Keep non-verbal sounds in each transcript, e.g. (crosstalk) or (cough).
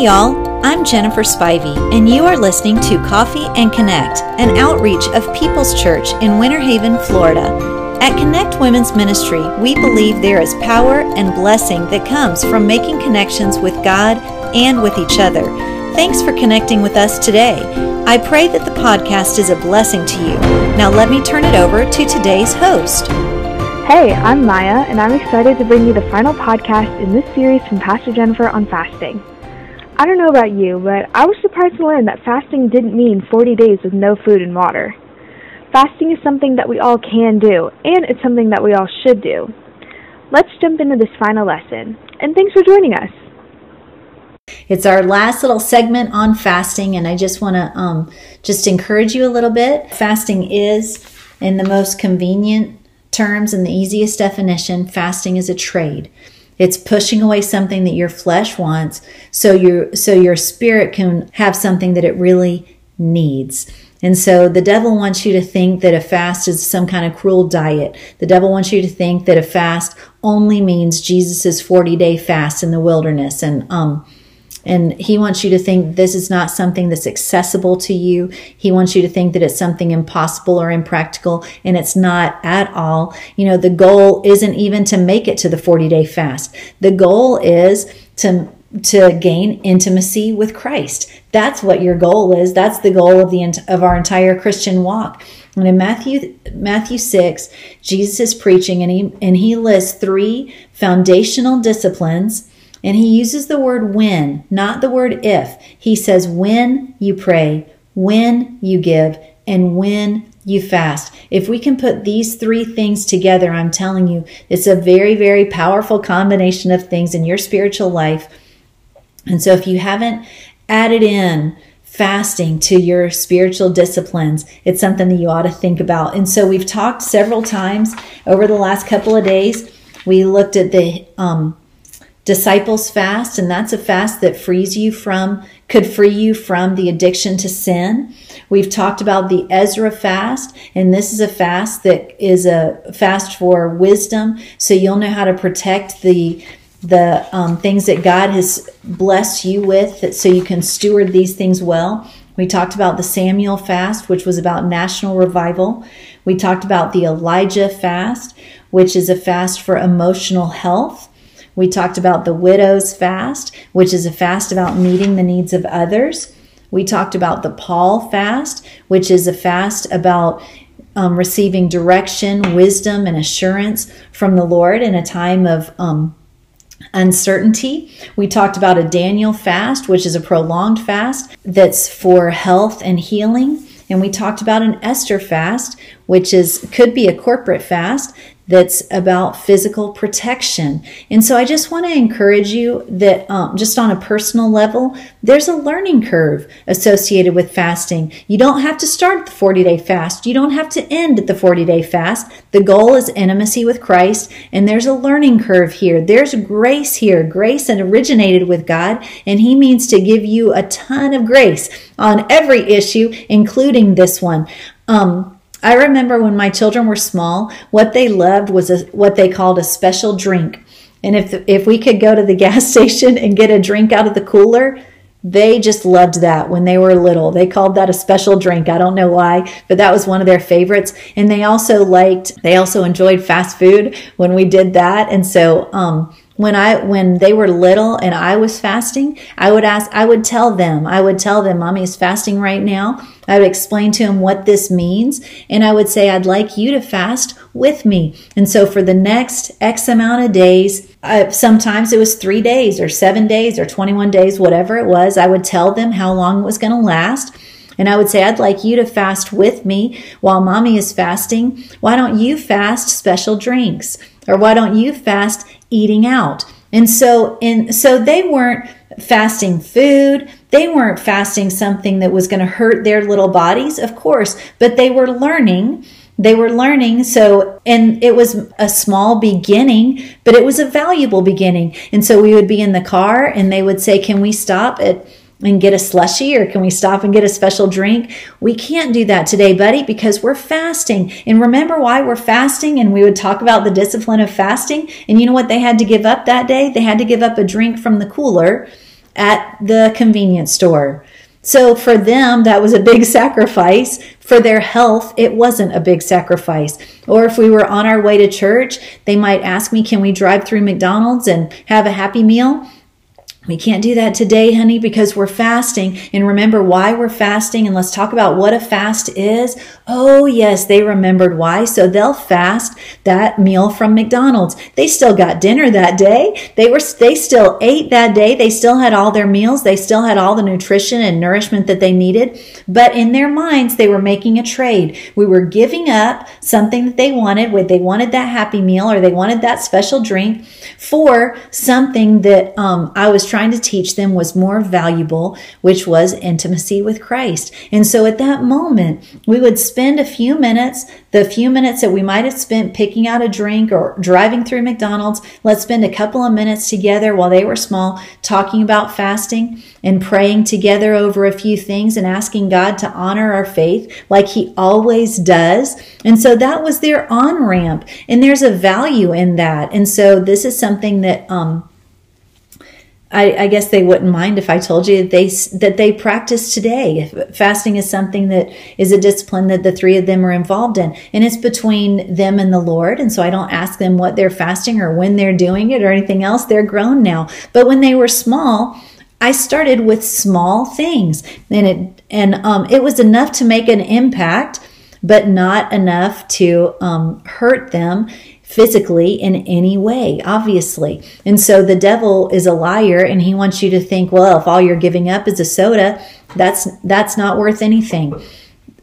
Y'all. I'm Jennifer Spivey, and you are listening to Coffee and Connect, an outreach of People's Church in Winter Haven, Florida. At Connect Women's Ministry, we believe there is power and blessing that comes from making connections with God and with each other. Thanks for connecting with us today. I pray that the podcast is a blessing to you. Now, let me turn it over to today's host. Hey, I'm Maya, and I'm excited to bring you the final podcast in this series from Pastor Jennifer on fasting. I don't know about you, but I was surprised to learn that fasting didn't mean 40 days with no food and water. Fasting is something that we all can do, and it's something that we all should do. Let's jump into this final lesson, and thanks for joining us. It's our last little segment on fasting, and I just want to um, just encourage you a little bit. Fasting is, in the most convenient terms and the easiest definition, fasting is a trade. It's pushing away something that your flesh wants so your so your spirit can have something that it really needs. And so the devil wants you to think that a fast is some kind of cruel diet. The devil wants you to think that a fast only means Jesus's 40 day fast in the wilderness. And, um, and he wants you to think this is not something that's accessible to you. He wants you to think that it's something impossible or impractical, and it's not at all. You know, the goal isn't even to make it to the 40 day fast. The goal is to to gain intimacy with Christ. That's what your goal is. That's the goal of the of our entire Christian walk. And in Matthew Matthew 6, Jesus is preaching and he and he lists three foundational disciplines and he uses the word when, not the word if. He says, when you pray, when you give, and when you fast. If we can put these three things together, I'm telling you, it's a very, very powerful combination of things in your spiritual life. And so if you haven't added in fasting to your spiritual disciplines, it's something that you ought to think about. And so we've talked several times over the last couple of days. We looked at the um, disciples fast and that's a fast that frees you from could free you from the addiction to sin. We've talked about the ezra fast and this is a fast that is a fast for wisdom. So you'll know how to protect the the um, things that god has blessed you with so you can steward these things well. We talked about the samuel fast which was about national revival. We talked about the elijah fast which is a fast for emotional health we talked about the widow's fast, which is a fast about meeting the needs of others. We talked about the Paul fast, which is a fast about um, receiving direction, wisdom, and assurance from the Lord in a time of um, uncertainty. We talked about a Daniel fast, which is a prolonged fast that's for health and healing. And we talked about an Esther fast, which is could be a corporate fast that's about physical protection. And so I just want to encourage you that um, just on a personal level, there's a learning curve associated with fasting. You don't have to start the 40 day fast. You don't have to end the 40 day fast. The goal is intimacy with Christ, and there's a learning curve here. There's grace here, grace that originated with God, and He means to give you a ton of grace on every issue, including this one. Um, I remember when my children were small, what they loved was a, what they called a special drink. And if if we could go to the (laughs) gas station and get a drink out of the cooler, they just loved that when they were little. They called that a special drink. I don't know why, but that was one of their favorites. And they also liked, they also enjoyed fast food when we did that. And so, um, when I when they were little and I was fasting, I would ask I would tell them, I would tell them mommy is fasting right now. I would explain to them what this means and I would say I'd like you to fast with me. And so for the next X amount of days, uh, sometimes it was 3 days or 7 days or 21 days, whatever it was, I would tell them how long it was going to last. And I would say, I'd like you to fast with me while mommy is fasting. Why don't you fast special drinks? Or why don't you fast eating out. And so in so they weren't fasting food, they weren't fasting something that was going to hurt their little bodies, of course, but they were learning. They were learning so and it was a small beginning but it was a valuable beginning. And so we would be in the car and they would say can we stop at and get a slushy or can we stop and get a special drink? We can't do that today, buddy, because we're fasting. And remember why we're fasting? And we would talk about the discipline of fasting. And you know what they had to give up that day? They had to give up a drink from the cooler at the convenience store. So for them, that was a big sacrifice. For their health, it wasn't a big sacrifice. Or if we were on our way to church, they might ask me, Can we drive through McDonald's and have a happy meal? We can't do that today, honey, because we're fasting. And remember why we're fasting. And let's talk about what a fast is. Oh, yes, they remembered why. So they'll fast that meal from McDonald's. They still got dinner that day. They were, they still ate that day. They still had all their meals. They still had all the nutrition and nourishment that they needed. But in their minds, they were making a trade. We were giving up something that they wanted. They wanted that happy meal or they wanted that special drink for something that um, I was trying to teach them was more valuable, which was intimacy with Christ. And so at that moment, we would spend a few minutes, the few minutes that we might have spent picking out a drink or driving through McDonald's, let's spend a couple of minutes together while they were small talking about fasting and praying together over a few things and asking God to honor our faith like He always does. And so that was their on ramp, and there's a value in that. And so this is something that, um, I, I, guess they wouldn't mind if I told you that they that they practice today. Fasting is something that is a discipline that the three of them are involved in, and it's between them and the Lord. And so I don't ask them what they're fasting or when they're doing it or anything else. They're grown now. But when they were small, I started with small things, and it and um, it was enough to make an impact, but not enough to um, hurt them physically in any way, obviously. And so the devil is a liar and he wants you to think, well, if all you're giving up is a soda, that's that's not worth anything.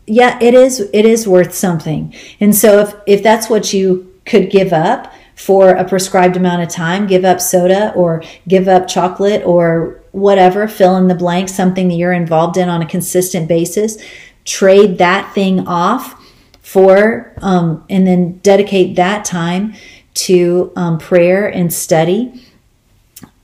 Yeah, it is it is worth something. And so if if that's what you could give up for a prescribed amount of time, give up soda or give up chocolate or whatever, fill in the blank, something that you're involved in on a consistent basis, trade that thing off for, um, and then dedicate that time to um, prayer and study.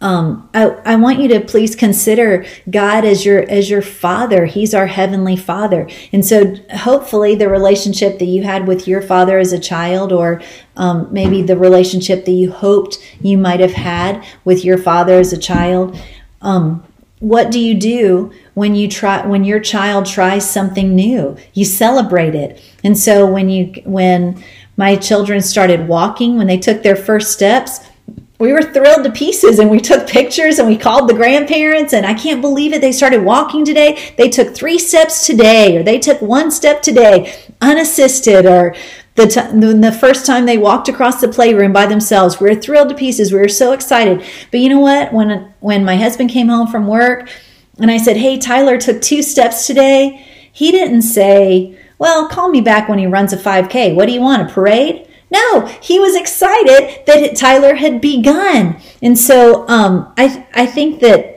Um, I, I want you to please consider God as your as your father. He's our heavenly father, and so hopefully the relationship that you had with your father as a child, or um, maybe the relationship that you hoped you might have had with your father as a child. Um, what do you do when you try when your child tries something new? You celebrate it. And so when you when my children started walking when they took their first steps we were thrilled to pieces and we took pictures and we called the grandparents and i can't believe it. They started walking today. They took three steps today or they took one step today unassisted or the, t- the first time they walked across the playroom by themselves, we were thrilled to pieces. We were so excited. But you know what? When when my husband came home from work and I said, "Hey, Tyler took two steps today," he didn't say, "Well, call me back when he runs a 5K. What do you want? A parade?" No, he was excited that Tyler had begun. And so um, I I think that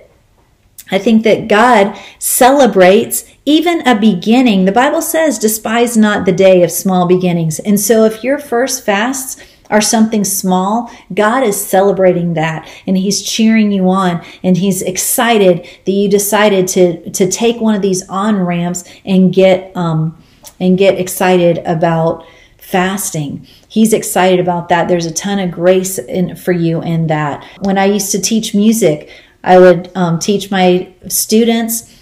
I think that God celebrates even a beginning. The Bible says, despise not the day of small beginnings. And so if your first fasts are something small, God is celebrating that and He's cheering you on and He's excited that you decided to, to take one of these on ramps and get, um, and get excited about fasting. He's excited about that. There's a ton of grace in, for you in that. When I used to teach music, I would um, teach my students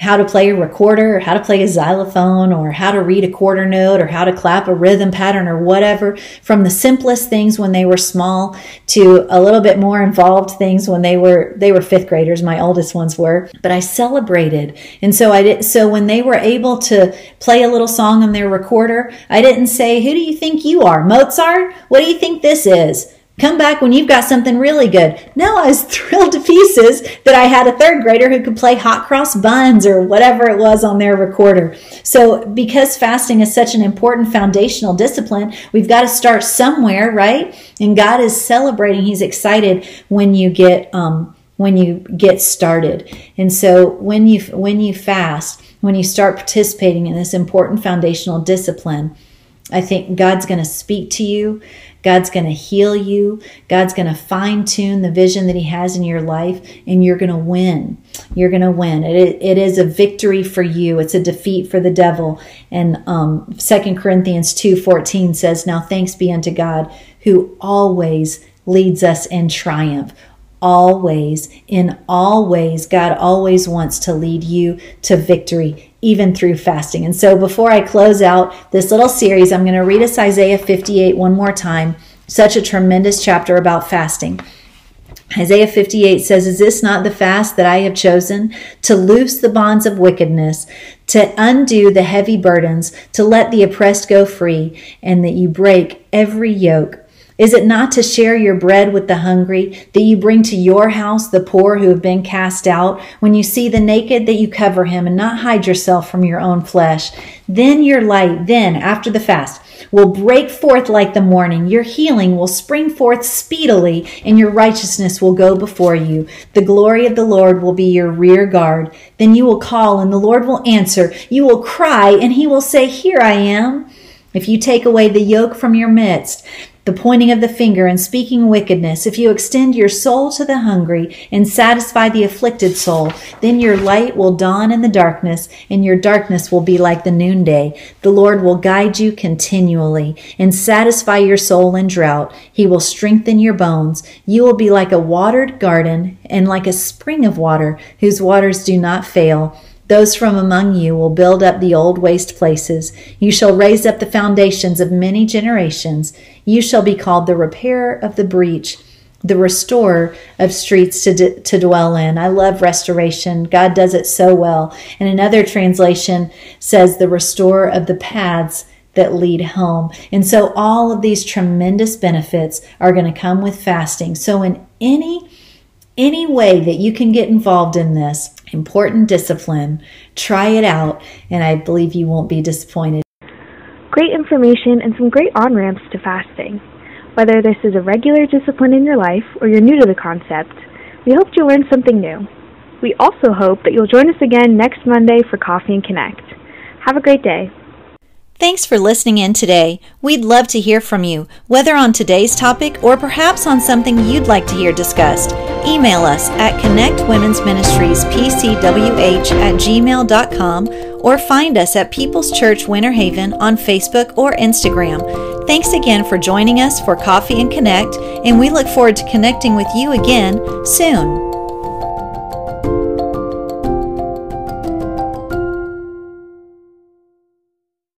how to play a recorder or how to play a xylophone or how to read a quarter note or how to clap a rhythm pattern or whatever from the simplest things when they were small to a little bit more involved things when they were they were fifth graders my oldest ones were. But i celebrated. And so i did so when they were able to play a little song on their recorder i didn't say who do you think you are mozart? What do you think this is Come back when you've got something really good. No, I was (laughs) thrilled to pieces that I had a third grader who could play hot cross buns or whatever it was on their recorder. So, because fasting is such an important foundational discipline, we've got to start somewhere, right? And God is celebrating. He's excited when you get um, when you get started. And so, when you when you fast, when you start participating in this important foundational discipline, I think God's going to speak to you. God's going to heal you. God's going to fine tune the vision that He has in your life, and you're going to win. You're going to win. It, it is a victory for you. It's a defeat for the devil. And um, 2 Corinthians 2.14 says, Now thanks be unto God who always leads us in triumph always, in all ways, God always wants to lead you to victory, even through fasting. And so before I close out this little series, I'm going to read us Isaiah 58 one more time. Such a tremendous chapter about fasting. Isaiah 58 says, Is this not the fast that I have chosen? To loose the bonds of wickedness, to undo the heavy burdens, to let the oppressed go free, and that you break every yoke. Is it not to share your bread with the hungry, that you bring to your house the poor who have been cast out? When you see the naked, that you cover him and not hide yourself from your own flesh? Then your light, then after the fast, will break forth like the morning. Your healing will spring forth speedily, and your righteousness will go before you. The glory of the Lord will be your rear guard. Then you will call, and the Lord will answer. You will cry, and he will say, Here I am. If you take away the yoke from your midst, the pointing of the finger and speaking wickedness, if you extend your soul to the hungry and satisfy the afflicted soul, then your light will dawn in the darkness, and your darkness will be like the noonday. The Lord will guide you continually and satisfy your soul in drought. He will strengthen your bones. You will be like a watered garden and like a spring of water whose waters do not fail. Those from among you will build up the old waste places. You shall raise up the foundations of many generations. You shall be called the repairer of the breach, the restorer of streets to, d- to dwell in. I love restoration. God does it so well. And another translation says the restorer of the paths that lead home. And so all of these tremendous benefits are going to come with fasting. So in any any way that you can get involved in this important discipline, try it out, and I believe you won't be disappointed. Great information and some great on ramps to fasting. Whether this is a regular discipline in your life or you're new to the concept, we hope you learned something new. We also hope that you'll join us again next Monday for Coffee and Connect. Have a great day. Thanks for listening in today. We'd love to hear from you, whether on today's topic or perhaps on something you'd like to hear discussed. Email us at connectwomen'sministriespcwh at gmail.com or find us at People's Church Winter Haven on Facebook or Instagram. Thanks again for joining us for Coffee and Connect, and we look forward to connecting with you again soon.